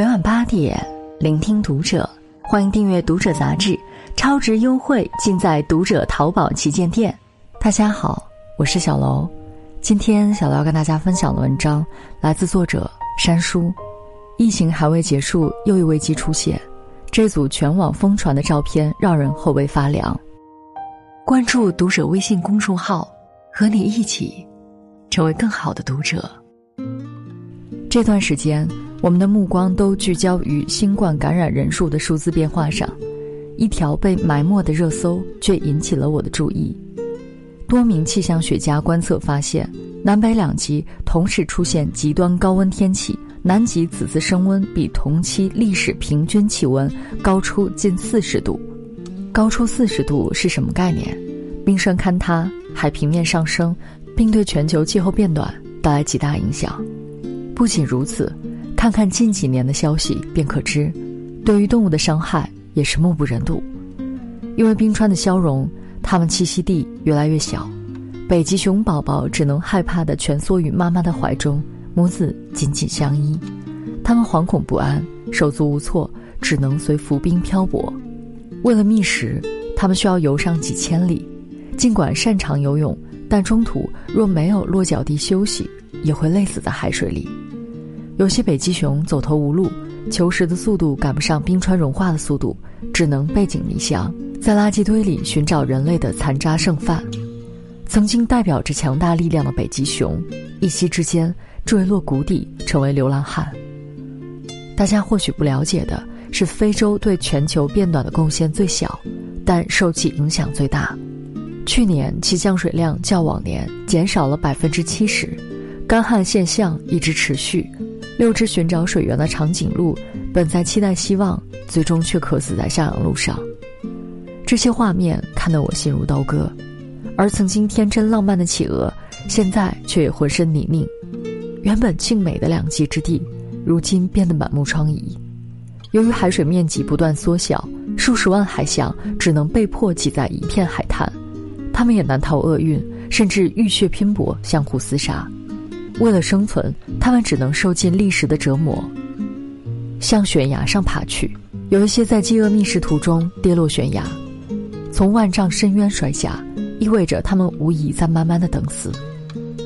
每晚八点，聆听读者，欢迎订阅《读者》杂志，超值优惠尽在《读者》淘宝旗舰店。大家好，我是小楼，今天小楼要跟大家分享的文章来自作者山叔。疫情还未结束，又一危机出现，这组全网疯传的照片让人后背发凉。关注《读者》微信公众号，和你一起成为更好的读者。这段时间。我们的目光都聚焦于新冠感染人数的数字变化上，一条被埋没的热搜却引起了我的注意。多名气象学家观测发现，南北两极同时出现极端高温天气，南极此次升温比同期历史平均气温高出近四十度。高出四十度是什么概念？冰川坍塌，海平面上升，并对全球气候变暖带来极大影响。不仅如此。看看近几年的消息，便可知，对于动物的伤害也是目不忍睹。因为冰川的消融，它们栖息地越来越小，北极熊宝宝只能害怕地蜷缩于妈妈的怀中，母子紧紧相依。它们惶恐不安，手足无措，只能随浮冰漂泊。为了觅食，它们需要游上几千里。尽管擅长游泳，但中途若没有落脚地休息，也会累死在海水里。有些北极熊走投无路，求食的速度赶不上冰川融化的速度，只能背井离乡，在垃圾堆里寻找人类的残渣剩饭。曾经代表着强大力量的北极熊，一夕之间坠落谷底，成为流浪汉。大家或许不了解的是，非洲对全球变暖的贡献最小，但受其影响最大。去年其降水量较往年减少了百分之七十，干旱现象一直持续。六只寻找水源的长颈鹿，本在期待希望，最终却渴死在向阳路上。这些画面看得我心如刀割，而曾经天真浪漫的企鹅，现在却也浑身泥泞。原本静美的两极之地，如今变得满目疮痍。由于海水面积不断缩小，数十万海象只能被迫挤在一片海滩，它们也难逃厄运，甚至浴血拼搏，相互厮杀。为了生存，他们只能受尽历史的折磨，向悬崖上爬去。有一些在饥饿觅食途中跌落悬崖，从万丈深渊摔下，意味着他们无疑在慢慢的等死。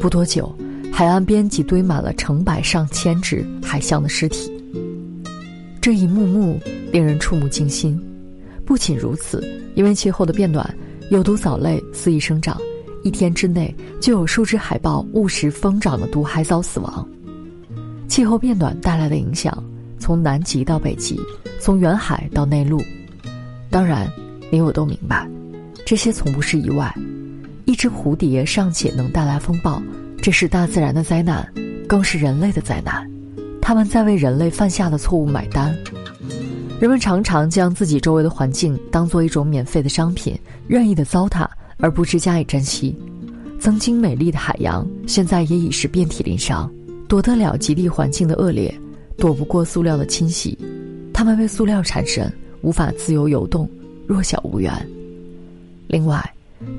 不多久，海岸边即堆满了成百上千只海象的尸体。这一幕幕令人触目惊心。不仅如此，因为气候的变暖，有毒藻类肆意生长。一天之内，就有数只海豹误食疯长的毒海藻死亡。气候变暖带来的影响，从南极到北极，从远海到内陆。当然，你我都明白，这些从不是意外。一只蝴蝶尚且能带来风暴，这是大自然的灾难，更是人类的灾难。他们在为人类犯下的错误买单。人们常常将自己周围的环境当做一种免费的商品，任意的糟蹋。而不知加以珍惜，曾经美丽的海洋，现在也已是遍体鳞伤。躲得了极地环境的恶劣，躲不过塑料的侵袭。它们为塑料产生，无法自由游动，弱小无援。另外，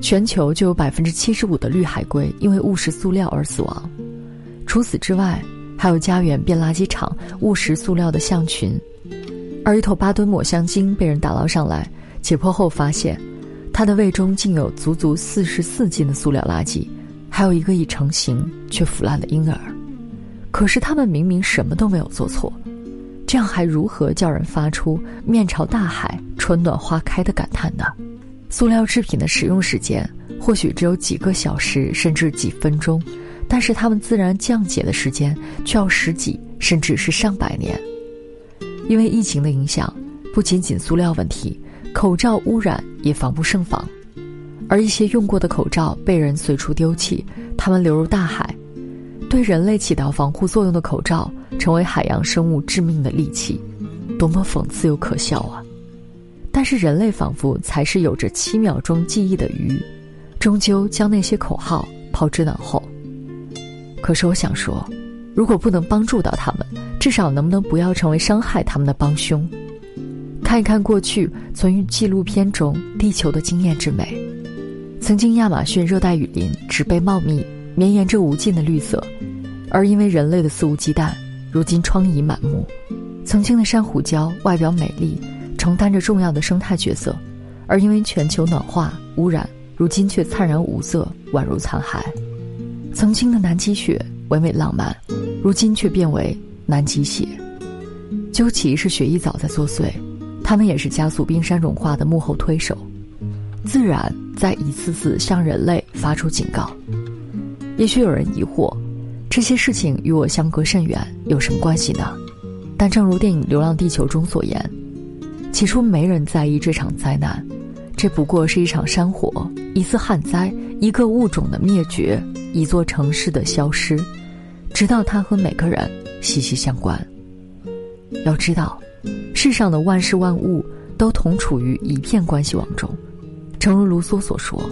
全球就有百分之七十五的绿海龟因为误食塑料而死亡。除此之外，还有家园变垃圾场误食塑料的象群。而一头八吨抹香鲸被人打捞上来，解剖后发现。他的胃中竟有足足四十四斤的塑料垃圾，还有一个已成型却腐烂的婴儿。可是他们明明什么都没有做错，这样还如何叫人发出“面朝大海，春暖花开”的感叹呢？塑料制品的使用时间或许只有几个小时，甚至几分钟，但是它们自然降解的时间却要十几，甚至是上百年。因为疫情的影响，不仅仅塑料问题。口罩污染也防不胜防，而一些用过的口罩被人随处丢弃，它们流入大海。对人类起到防护作用的口罩，成为海洋生物致命的利器，多么讽刺又可笑啊！但是人类仿佛才是有着七秒钟记忆的鱼，终究将那些口号抛之脑后。可是我想说，如果不能帮助到他们，至少能不能不要成为伤害他们的帮凶？看一看过去存于纪录片中地球的惊艳之美，曾经亚马逊热带雨林植被茂密，绵延着无尽的绿色，而因为人类的肆无忌惮，如今疮痍满目。曾经的珊瑚礁外表美丽，承担着重要的生态角色，而因为全球暖化污染，如今却灿然无色，宛如残骸。曾经的南极雪唯美浪漫，如今却变为南极血。究其是雪一早在作祟，他们也是加速冰山融化的幕后推手。自然在一次次向人类发出警告。也许有人疑惑，这些事情与我相隔甚远，有什么关系呢？但正如电影《流浪地球》中所言，起初没人在意这场灾难，这不过是一场山火、一次旱灾、一个物种的灭绝、一座城市的消失，直到它和每个人息息相关。要知道，世上的万事万物都同处于一片关系网中。诚如卢梭所说，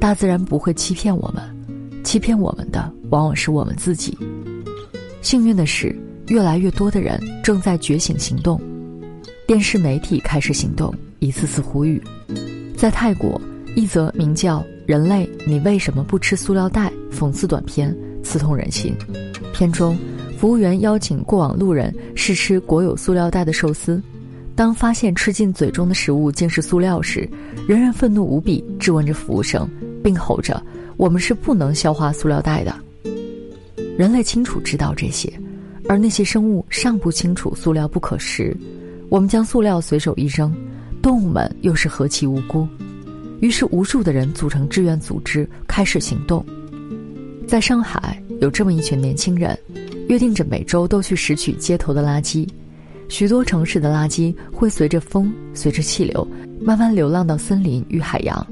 大自然不会欺骗我们，欺骗我们的往往是我们自己。幸运的是。越来越多的人正在觉醒行动，电视媒体开始行动，一次次呼吁。在泰国，一则名叫《人类，你为什么不吃塑料袋》讽刺短片刺痛人心。片中，服务员邀请过往路人试吃裹有塑料袋的寿司，当发现吃进嘴中的食物竟是塑料时，仍然愤怒无比，质问着服务生，并吼着：“我们是不能消化塑料袋的。”人类清楚知道这些。而那些生物尚不清楚塑料不可食，我们将塑料随手一扔，动物们又是何其无辜？于是，无数的人组成志愿组织，开始行动。在上海，有这么一群年轻人，约定着每周都去拾取街头的垃圾。许多城市的垃圾会随着风、随着气流，慢慢流浪到森林与海洋，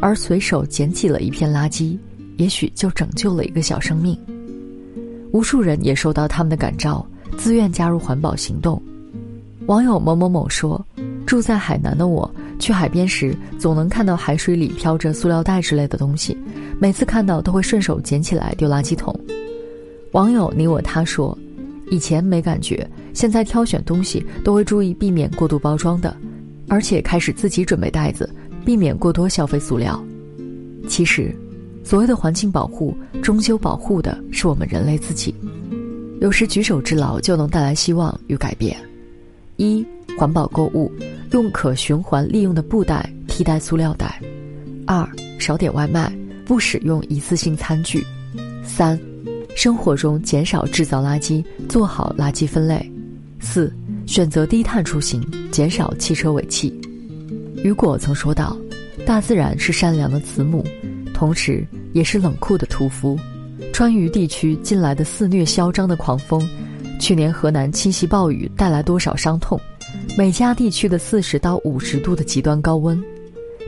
而随手捡起了一片垃圾，也许就拯救了一个小生命。无数人也受到他们的感召，自愿加入环保行动。网友某某某说：“住在海南的我，去海边时总能看到海水里飘着塑料袋之类的东西，每次看到都会顺手捡起来丢垃圾桶。”网友你我他说：“以前没感觉，现在挑选东西都会注意避免过度包装的，而且开始自己准备袋子，避免过多消费塑料。”其实。所谓的环境保护，终究保护的是我们人类自己。有时举手之劳就能带来希望与改变。一、环保购物，用可循环利用的布袋替代塑料袋；二、少点外卖，不使用一次性餐具；三、生活中减少制造垃圾，做好垃圾分类；四、选择低碳出行，减少汽车尾气。雨果曾说道：“大自然是善良的慈母，同时。”也是冷酷的屠夫，川渝地区近来的肆虐嚣张的狂风，去年河南侵袭暴雨带来多少伤痛，美加地区的四十到五十度的极端高温，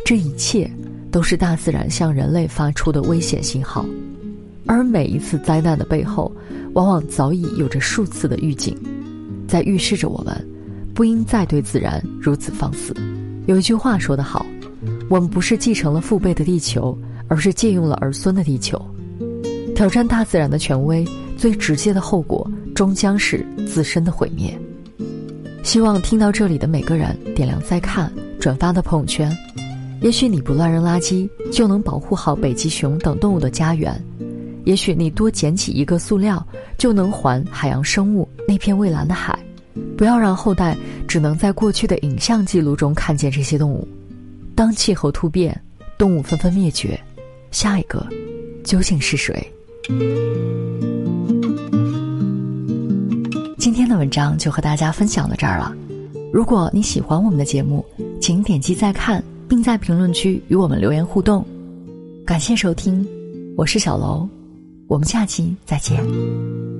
这一切都是大自然向人类发出的危险信号，而每一次灾难的背后，往往早已有着数次的预警，在预示着我们，不应再对自然如此放肆。有一句话说得好，我们不是继承了父辈的地球。而是借用了儿孙的地球，挑战大自然的权威，最直接的后果终将是自身的毁灭。希望听到这里的每个人点亮再看、转发的朋友圈。也许你不乱扔垃圾，就能保护好北极熊等动物的家园；也许你多捡起一个塑料，就能还海洋生物那片蔚蓝的海。不要让后代只能在过去的影像记录中看见这些动物。当气候突变，动物纷纷灭绝。下一个，究竟是谁？今天的文章就和大家分享到这儿了。如果你喜欢我们的节目，请点击再看，并在评论区与我们留言互动。感谢收听，我是小楼，我们下期再见。